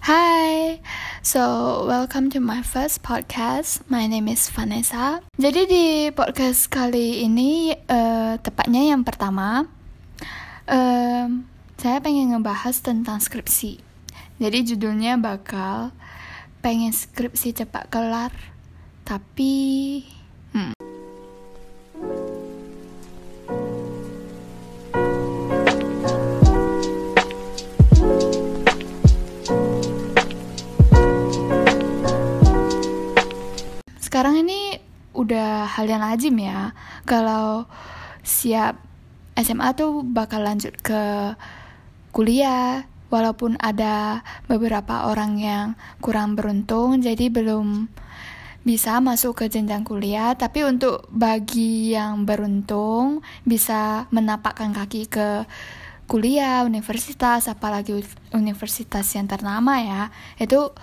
Hai, so welcome to my first podcast. My name is Vanessa. Jadi di podcast kali ini, uh, tepatnya yang pertama, uh, saya pengen ngebahas tentang skripsi. Jadi judulnya bakal pengen skripsi cepat kelar, tapi sekarang ini udah hal yang lazim ya. Kalau siap SMA tuh bakal lanjut ke kuliah walaupun ada beberapa orang yang kurang beruntung jadi belum bisa masuk ke jenjang kuliah. Tapi untuk bagi yang beruntung bisa menapakkan kaki ke kuliah universitas apalagi universitas yang ternama ya. Itu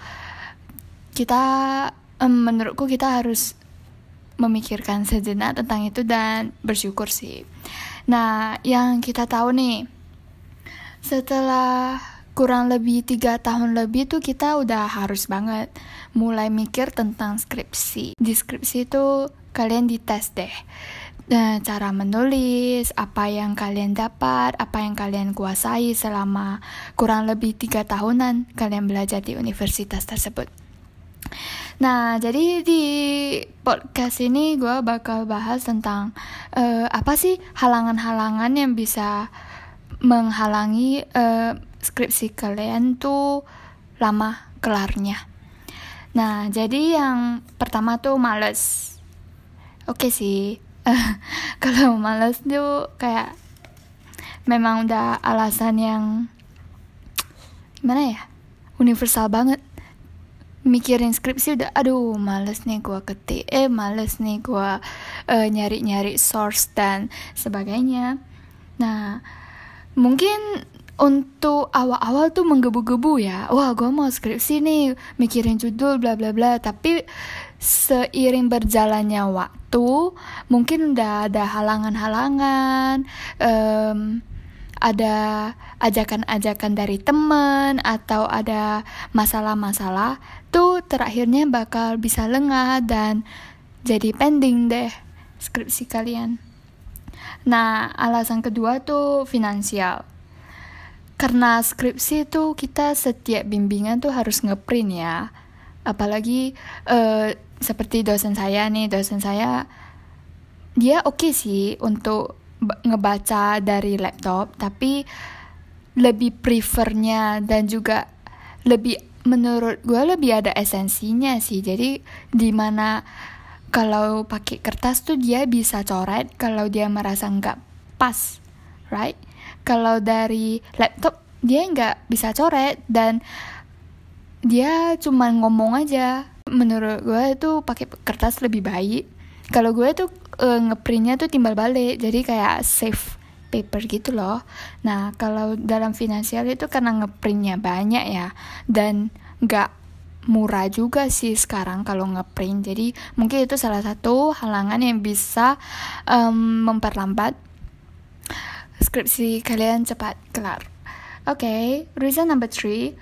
kita um, menurutku kita harus memikirkan sejenak tentang itu dan bersyukur sih. Nah, yang kita tahu nih, setelah kurang lebih tiga tahun lebih tuh kita udah harus banget mulai mikir tentang skripsi. Di skripsi itu kalian dites deh. Nah, cara menulis, apa yang kalian dapat, apa yang kalian kuasai selama kurang lebih tiga tahunan kalian belajar di universitas tersebut. Nah, jadi di podcast ini gue bakal bahas tentang uh, apa sih halangan-halangan yang bisa menghalangi uh, skripsi kalian tuh lama kelarnya. Nah, jadi yang pertama tuh males. Oke sih, kalau males tuh kayak memang udah alasan yang gimana ya universal banget mikirin skripsi udah aduh males nih gue ketik eh males nih gue uh, nyari-nyari source dan sebagainya. Nah mungkin untuk awal-awal tuh menggebu-gebu ya. Wah gue mau skripsi nih mikirin judul bla bla bla. Tapi seiring berjalannya waktu mungkin udah ada halangan-halangan um, ada ajakan-ajakan dari teman atau ada masalah-masalah tuh terakhirnya bakal bisa lengah dan jadi pending deh skripsi kalian. Nah, alasan kedua tuh finansial. Karena skripsi tuh kita setiap bimbingan tuh harus ngeprint ya. Apalagi uh, seperti dosen saya nih, dosen saya dia oke okay sih untuk ngebaca dari laptop tapi lebih prefernya dan juga lebih menurut gue lebih ada esensinya sih. Jadi di mana kalau pakai kertas tuh dia bisa coret kalau dia merasa nggak pas right? Kalau dari laptop dia nggak bisa coret dan dia cuma ngomong aja. Menurut gue itu pakai kertas lebih baik. Kalau gue tuh uh, ngeprintnya tuh timbal balik jadi kayak save paper gitu loh. Nah kalau dalam finansial itu karena ngeprintnya banyak ya dan nggak murah juga sih sekarang kalau ngeprint. Jadi mungkin itu salah satu halangan yang bisa um, memperlambat skripsi kalian cepat kelar. Oke okay, reason number three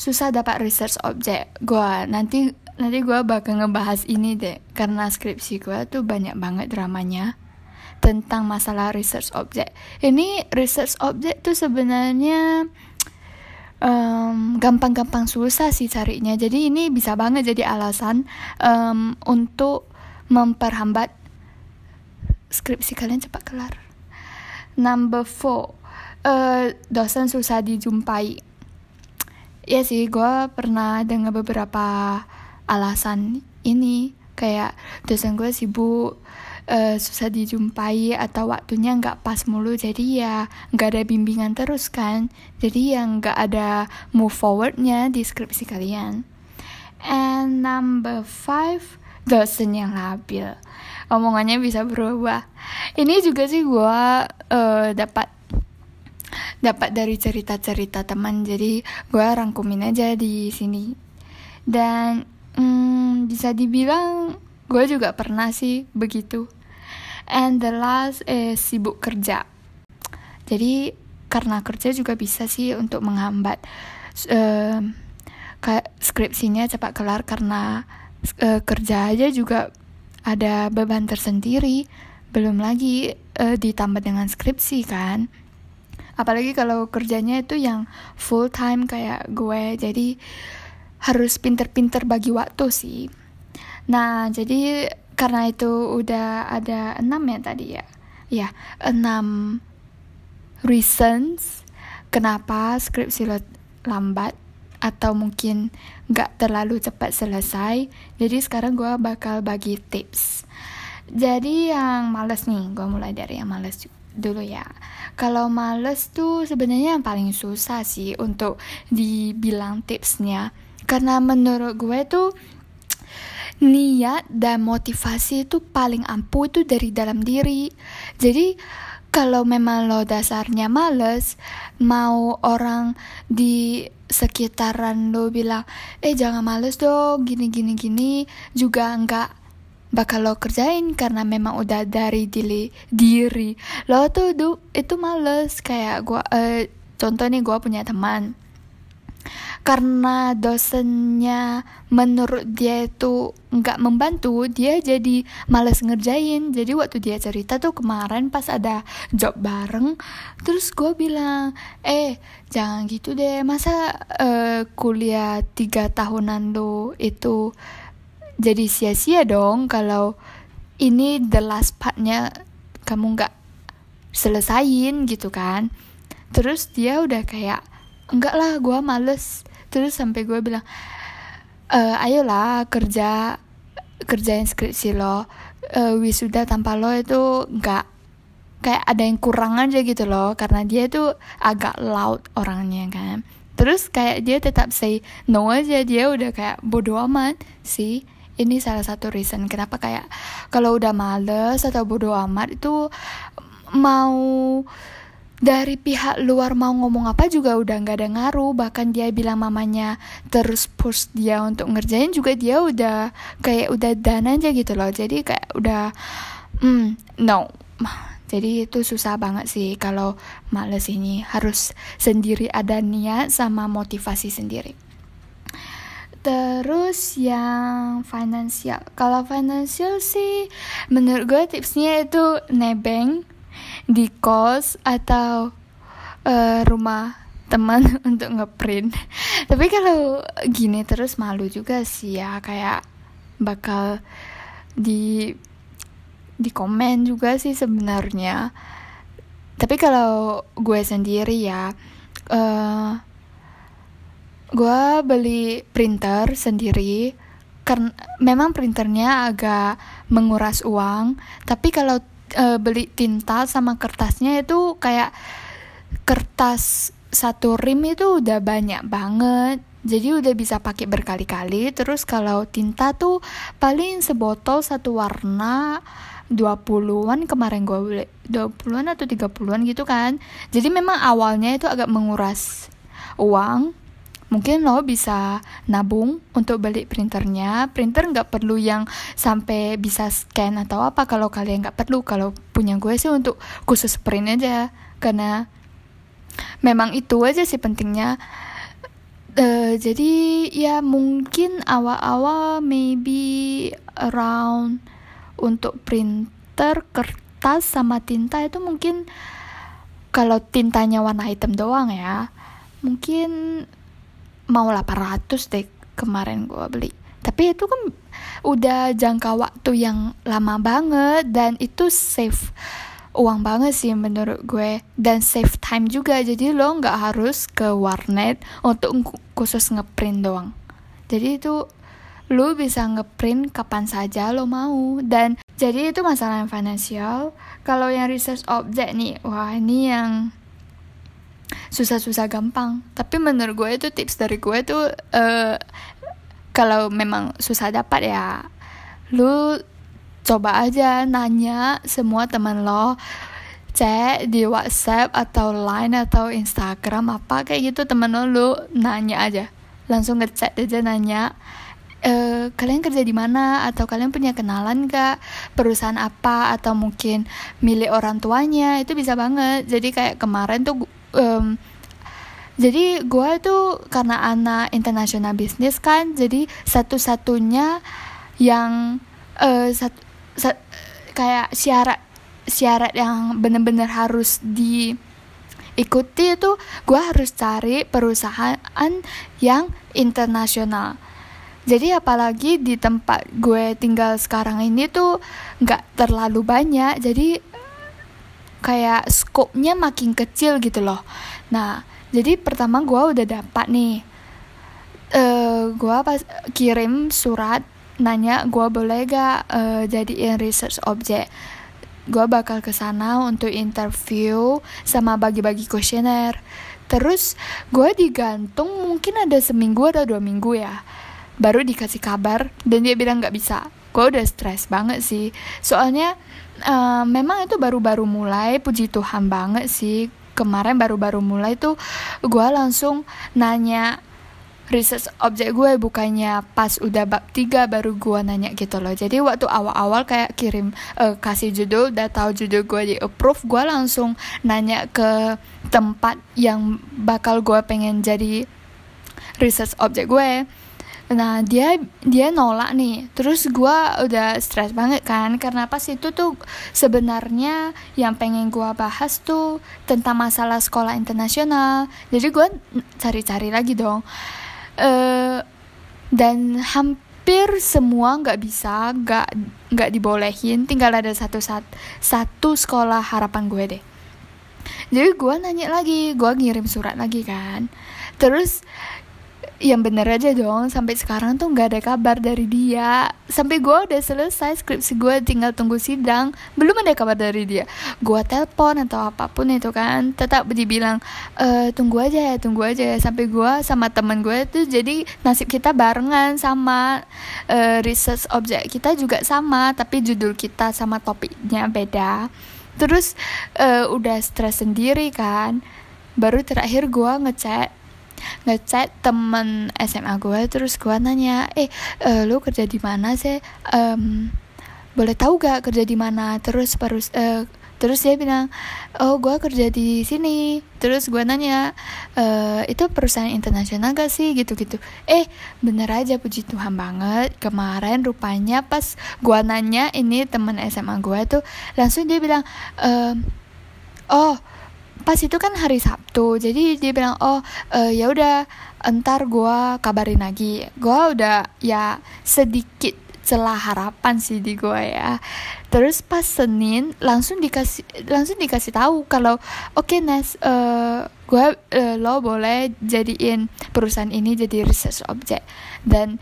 susah dapat research object gue nanti nanti gue bakal ngebahas ini deh karena skripsi gue tuh banyak banget dramanya tentang masalah research object. Ini research object tuh sebenarnya gampang-gampang um, susah sih carinya. Jadi ini bisa banget jadi alasan um, untuk memperhambat skripsi kalian cepat kelar. Number four uh, dosen susah dijumpai. Ya sih gue pernah dengar beberapa alasan ini. Kayak dosen gue sibuk uh, susah dijumpai atau waktunya nggak pas mulu jadi ya nggak ada bimbingan terus kan. Jadi yang nggak ada move forwardnya di skripsi kalian. And number five dosen yang labil. Omongannya bisa berubah. Ini juga sih gue uh, dapat dapat dari cerita-cerita teman. Jadi gue rangkumin aja di sini. Dan Hmm, bisa dibilang gue juga pernah sih begitu. And the last is sibuk kerja. Jadi karena kerja juga bisa sih untuk menghambat uh, skripsinya cepat kelar karena uh, kerja aja juga ada beban tersendiri belum lagi uh, ditambah dengan skripsi kan apalagi kalau kerjanya itu yang full time kayak gue jadi harus pinter-pinter bagi waktu sih nah jadi karena itu udah ada enam ya tadi ya ya enam reasons kenapa skripsi lo lambat atau mungkin gak terlalu cepat selesai. Jadi sekarang gue bakal bagi tips. Jadi yang males nih, gue mulai dari yang males dulu ya. Kalau males tuh sebenarnya yang paling susah sih untuk dibilang tipsnya. Karena menurut gue tuh niat dan motivasi itu paling ampuh itu dari dalam diri. Jadi kalau memang lo dasarnya males, mau orang di sekitaran lo bilang, eh jangan males dong, gini gini gini, juga enggak bakal lo kerjain karena memang udah dari diri diri lo tuh du, itu males kayak gua eh, contoh nih gua punya teman karena dosennya menurut dia itu nggak membantu dia jadi males ngerjain. Jadi waktu dia cerita tuh kemarin pas ada job bareng terus gue bilang eh jangan gitu deh. Masa uh, kuliah tiga tahunan lo itu jadi sia-sia dong kalau ini the last partnya kamu nggak selesain gitu kan. Terus dia udah kayak enggak lah gue males. Terus sampai gue bilang e, ayolah kerja kerjain skripsi lo. Uh, wisuda tanpa lo itu nggak kayak ada yang kurang aja gitu loh karena dia itu agak loud orangnya kan. Terus kayak dia tetap say no aja dia udah kayak bodoh amat sih. Ini salah satu reason kenapa kayak kalau udah males atau bodoh amat itu mau dari pihak luar mau ngomong apa juga udah nggak ada ngaruh. Bahkan dia bilang mamanya terus push dia untuk ngerjain juga dia udah kayak udah dan aja gitu loh. Jadi kayak udah hmm no. Jadi itu susah banget sih kalau males ini harus sendiri ada niat sama motivasi sendiri. Terus yang finansial, kalau finansial sih menurut gue tipsnya itu nebeng di kos atau uh, rumah teman untuk ngeprint. Tapi kalau gini terus malu juga sih ya kayak bakal di di komen juga sih sebenarnya. Tapi kalau gue sendiri ya uh, gue beli printer sendiri. Karena memang printernya agak menguras uang tapi kalau uh, beli tinta sama kertasnya itu kayak kertas satu rim itu udah banyak banget. Jadi udah bisa pakai berkali-kali. Terus kalau tinta tuh paling sebotol satu warna 20-an kemarin gue beli. 20-an atau 30-an gitu kan. Jadi memang awalnya itu agak menguras uang mungkin lo bisa nabung untuk beli printernya. Printer nggak perlu yang sampai bisa scan atau apa. Kalau kalian nggak perlu kalau punya gue sih untuk khusus print aja. Karena memang itu aja sih pentingnya. Uh, jadi ya mungkin awal-awal maybe around untuk printer kertas sama tinta itu mungkin kalau tintanya warna hitam doang ya. Mungkin mau 800 deh kemarin gue beli. Tapi itu kan udah jangka waktu yang lama banget dan itu save uang banget sih menurut gue. Dan save time juga jadi lo nggak harus ke warnet untuk khusus ngeprint doang. Jadi itu lo bisa ngeprint kapan saja lo mau. Dan jadi itu masalah yang finansial. Kalau yang research object nih wah ini yang susah-susah gampang. Tapi menurut gue itu tips dari gue tuh uh, kalau memang susah dapat ya lu coba aja nanya semua teman lo cek di WhatsApp atau Line atau Instagram apa kayak gitu temen lo lu nanya aja. Langsung ngecek aja nanya e, kalian kerja di mana? Atau kalian punya kenalan gak perusahaan apa? Atau mungkin milik orang tuanya? Itu bisa banget. Jadi kayak kemarin tuh um, jadi gue tuh karena anak internasional bisnis kan jadi satu-satunya yang uh, satu, sat, kayak syarat syarat yang bener-bener harus diikuti itu gue harus cari perusahaan yang internasional. Jadi apalagi di tempat gue tinggal sekarang ini tuh nggak terlalu banyak jadi kayak skopnya makin kecil gitu loh. Nah jadi pertama gue udah dapat nih. Uh, gue pas kirim surat nanya gue boleh gak uh, jadiin research object gue bakal ke sana untuk interview sama bagi-bagi kuesioner. Terus gue digantung mungkin ada seminggu atau dua minggu ya baru dikasih kabar dan dia bilang nggak bisa gue udah stres banget sih. Soalnya uh, memang itu baru-baru mulai puji Tuhan banget sih. Kemarin baru-baru mulai tuh gue langsung nanya research objek gue bukannya pas udah bab 3 baru gue nanya gitu loh. Jadi waktu awal-awal kayak kirim uh, kasih judul udah tahu judul gue di approve gue langsung nanya ke tempat yang bakal gue pengen jadi research objek gue Nah dia dia nolak nih. Terus gue udah stres banget kan Karena pas itu tuh sebenarnya yang pengen gue bahas tuh Tentang masalah sekolah internasional. Jadi gue cari-cari lagi dong. Uh, Dan hampir semua nggak bisa nggak nggak dibolehin. Tinggal ada satu satu satu sekolah harapan gue deh. Jadi gue nanya lagi gue ngirim surat lagi kan. Terus yang bener aja dong. Sampai sekarang tuh nggak ada kabar dari dia. Sampai gue udah selesai skripsi gue tinggal tunggu sidang. Belum ada kabar dari dia. Gue telepon atau apa pun itu kan. Tetap dibilang e, tunggu aja ya tunggu aja ya. Sampai gue sama temen gue tuh jadi nasib kita barengan sama uh, research objek kita juga sama tapi judul kita sama topiknya beda. Terus uh, udah stres sendiri kan. Baru terakhir gue ngecek ngechat temen SMA gue terus gue nanya eh uh, lu kerja di mana sih? Um, boleh tahu gak kerja di mana? Terus perus uh, terus dia bilang oh gue kerja di sini. Terus gue nanya e, itu perusahaan internasional gak sih? Gitu gitu eh bener aja puji Tuhan banget. Kemarin rupanya pas gue nanya ini temen SMA gue tuh langsung dia bilang e, oh pas itu kan hari Sabtu jadi dia bilang oh uh, ya udah entar gue kabarin lagi. Gue udah ya sedikit celah harapan sih di gue ya. Terus pas Senin langsung dikasih langsung dikasih tahu kalau oke okay, Nes uh, eh, gue uh, lo boleh jadiin perusahaan ini jadi research object. Dan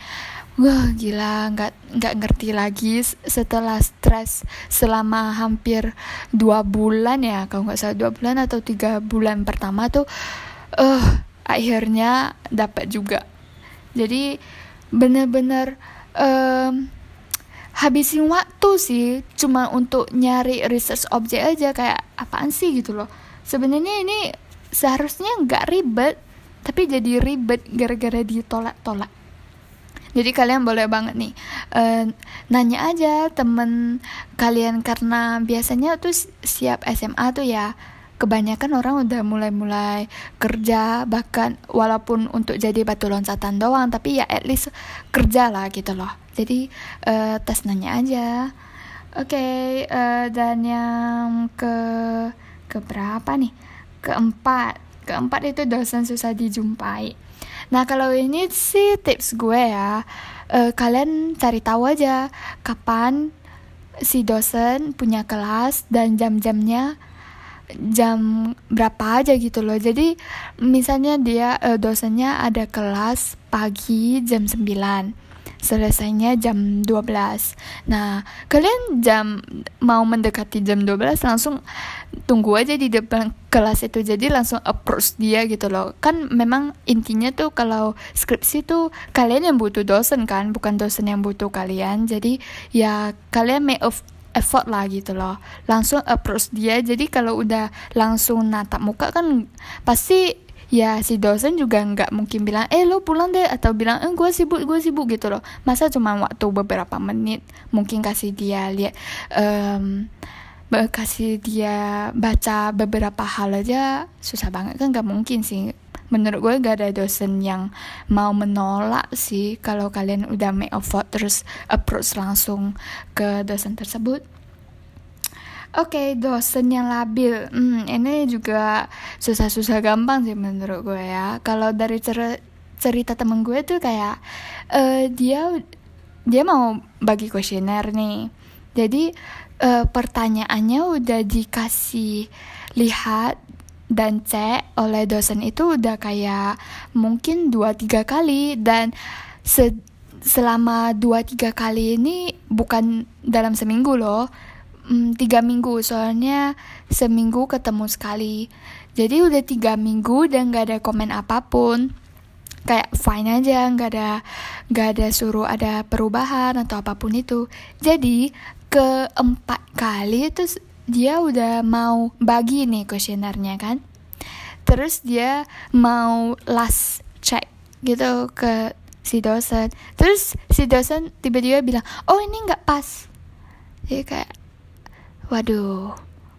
Wah gila nggak nggak ngerti lagi setelah stres selama hampir dua bulan ya kalau nggak salah dua bulan atau tiga bulan pertama tuh eh uh, akhirnya dapat juga. Jadi bener-bener um, habisin waktu sih cuma untuk nyari research objek aja kayak apaan sih gitu loh. Sebenarnya ini seharusnya nggak ribet tapi jadi ribet gara-gara ditolak-tolak. Jadi kalian boleh banget nih uh, nanya aja temen kalian karena biasanya tuh siap SMA tuh ya kebanyakan orang udah mulai-mulai kerja bahkan walaupun untuk jadi batu loncatan doang tapi ya at least kerja lah gitu loh jadi uh, tes nanya aja. Oke okay, uh, eh, dan yang ke ke berapa nih? Keempat. Keempat itu dosen susah dijumpai. Nah kalau ini sih tips gue ya, uh, kalian cari tahu aja kapan si dosen punya kelas dan jam-jamnya jam berapa aja gitu loh. Jadi misalnya dia dosennya ada kelas pagi jam 9 selesainya jam 12 nah kalian jam mau mendekati jam 12 langsung tunggu aja di depan kelas itu. Jadi langsung approach dia gitu loh. Kan memang intinya tuh kalau skripsi tuh kalian yang butuh dosen kan bukan dosen yang butuh kalian. Jadi ya kalian make of effort lah gitu loh. Langsung approach dia. Jadi kalau udah langsung natap muka kan pasti ya si dosen juga nggak mungkin bilang eh lo pulang deh atau bilang eh gue sibuk gue sibuk gitu loh. Masa cuma waktu beberapa menit? Mungkin kasih dia lihat um, kasih dia baca beberapa hal aja susah banget. Kan nggak mungkin sih. Menurut gue gak ada dosen yang mau menolak sih kalau kalian udah make effort terus approach langsung ke dosen tersebut Oke, okay, dosen yang labil. Hmm, ini juga susah-susah gampang sih menurut gue ya. Kalau dari cer cerita temen gue tuh kayak uh, dia dia mau bagi kuesioner nih. Jadi uh, pertanyaannya udah dikasih lihat dan cek oleh dosen itu udah kayak mungkin dua tiga kali dan se selama dua tiga kali ini bukan dalam seminggu loh hmm, tiga minggu. Soalnya seminggu ketemu sekali. Jadi udah tiga minggu dan gak ada komen apa pun. Kayak fine aja nggak ada nggak ada suruh ada perubahan atau apa pun itu. Jadi keempat kali itu dia udah mau bagi nih kuesionernya kan. Terus dia mau last check gitu ke si dosen. Terus si dosen tiba-tiba bilang oh ini nggak pas. Jadi kayak waduh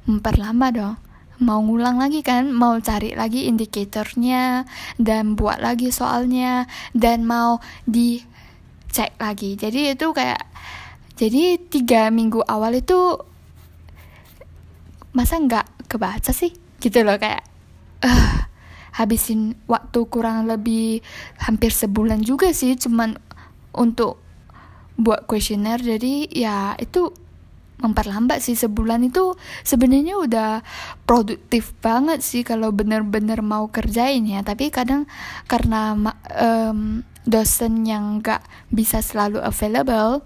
memperlama dong. Mau ngulang lagi kan? Mau cari lagi indikatornya dan buat lagi soalnya dan mau dicek lagi. Jadi itu kayak jadi tiga minggu awal itu masa nggak kebaca sih? Gitu loh kayak uh, habisin waktu kurang lebih hampir sebulan juga sih. Cuman untuk buat kuesioner jadi ya itu memperlambat sih sebulan itu sebenarnya udah produktif banget sih kalau bener-bener mau kerjain ya. Tapi kadang karena um, dosen yang gak bisa selalu available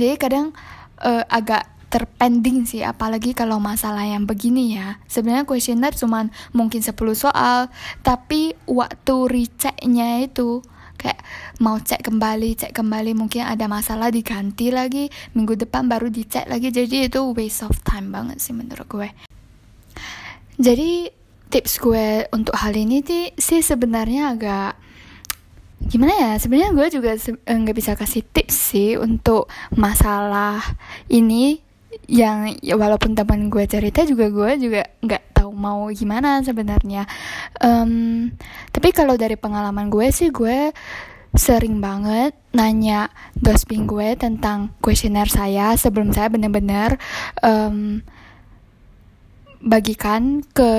jadi kadang uh, agak terpending sih. Apalagi kalau masalah yang begini ya. Sebenarnya kuesioner cuman mungkin 10 soal tapi waktu rechecknya itu kayak mau cek kembali cek kembali mungkin ada masalah diganti lagi minggu depan baru dicek lagi. Jadi itu waste of time banget sih menurut gue. Jadi tips gue untuk hal ini sih sebenarnya agak gimana ya? Sebenarnya gue juga eh, nggak bisa kasih tips sih untuk masalah ini yang ya walaupun teman gue cerita juga gue juga nggak tahu mau gimana sebenarnya. Um, tapi kalau dari pengalaman gue sih gue sering banget nanya dosping gue tentang kuesioner saya sebelum saya bener-bener um, bagikan ke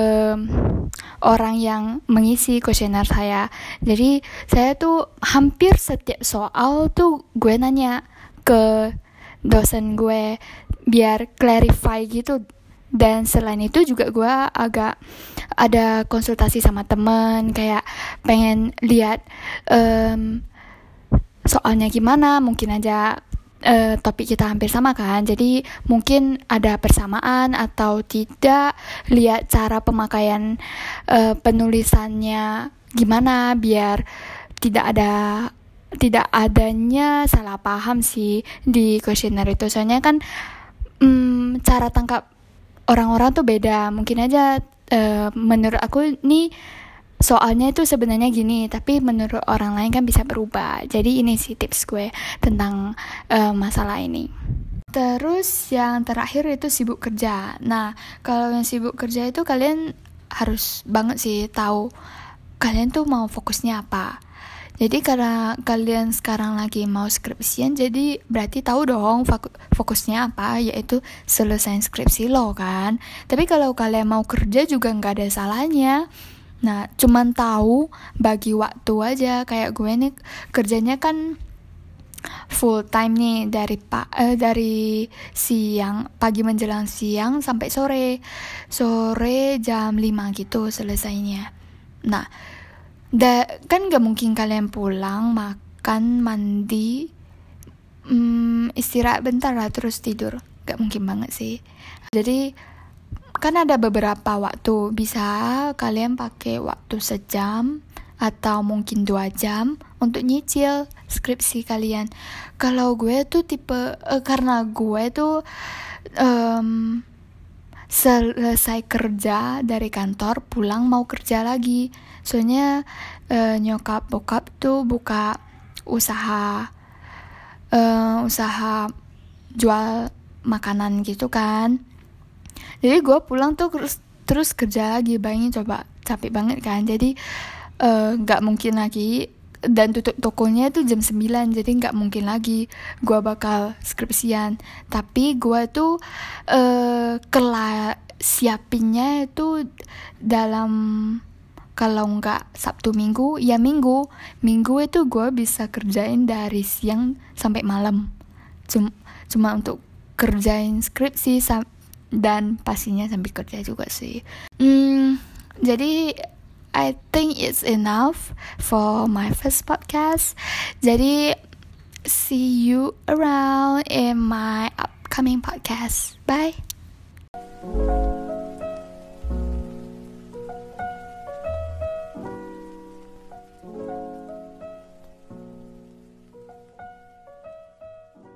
orang yang mengisi kuesioner saya. Jadi saya tuh hampir setiap soal tuh gue nanya ke dosen gue biar clarify gitu dan selain itu juga gue agak ada konsultasi sama temen kayak pengen lihat um, soalnya gimana mungkin aja uh, topik kita hampir sama kan? Jadi mungkin ada persamaan atau tidak lihat cara pemakaian uh, penulisannya gimana biar tidak ada tidak adanya salah paham sih di kuesioner itu. Soalnya kan um, cara tangkap orang-orang tuh beda. Mungkin aja uh, menurut aku nih soalnya itu sebenarnya gini tapi menurut orang lain kan bisa berubah. Jadi ini sih tips gue tentang uh, masalah ini. Terus yang terakhir itu sibuk kerja. Nah kalau yang sibuk kerja itu kalian harus banget sih tahu kalian tuh mau fokusnya apa jadi karena kalian sekarang lagi mau skripsian, jadi berarti tahu dong fokusnya apa, yaitu selesai skripsi lo kan. Tapi kalau kalian mau kerja juga nggak ada salahnya. Nah, cuman tahu bagi waktu aja kayak gue nih kerjanya kan full time nih dari pak eh, dari siang pagi menjelang siang sampai sore sore jam 5 gitu selesainya. Nah, da kan gak mungkin kalian pulang makan mandi hmm, istirahat bentar lah terus tidur. Gak mungkin banget sih. Jadi kan ada beberapa waktu. Bisa kalian pakai waktu sejam atau mungkin dua jam untuk nyicil skripsi kalian. Kalau gue tuh tipe uh, karena gue tuh um, selesai kerja dari kantor pulang mau kerja lagi. Soalnya uh, nyokap bokap tuh buka usaha uh, usaha jual makanan gitu kan. Jadi gue pulang tuh terus terus kerja lagi. Bayangin coba capek banget kan. Jadi eh, nggak uh, mungkin lagi dan tutup tokonya itu jam 9 jadi nggak mungkin lagi gue bakal skripsian. Tapi gue tuh uh, kela siapinnya itu dalam kalau nggak Sabtu Minggu ya Minggu. Minggu itu gue bisa kerjain dari siang sampai malam. Cuma cuma untuk kerjain skripsi dan pastinya sambil kerja juga sih. Hmm, jadi I think it's enough for my first podcast. Jadi see you around in my upcoming podcast. Bye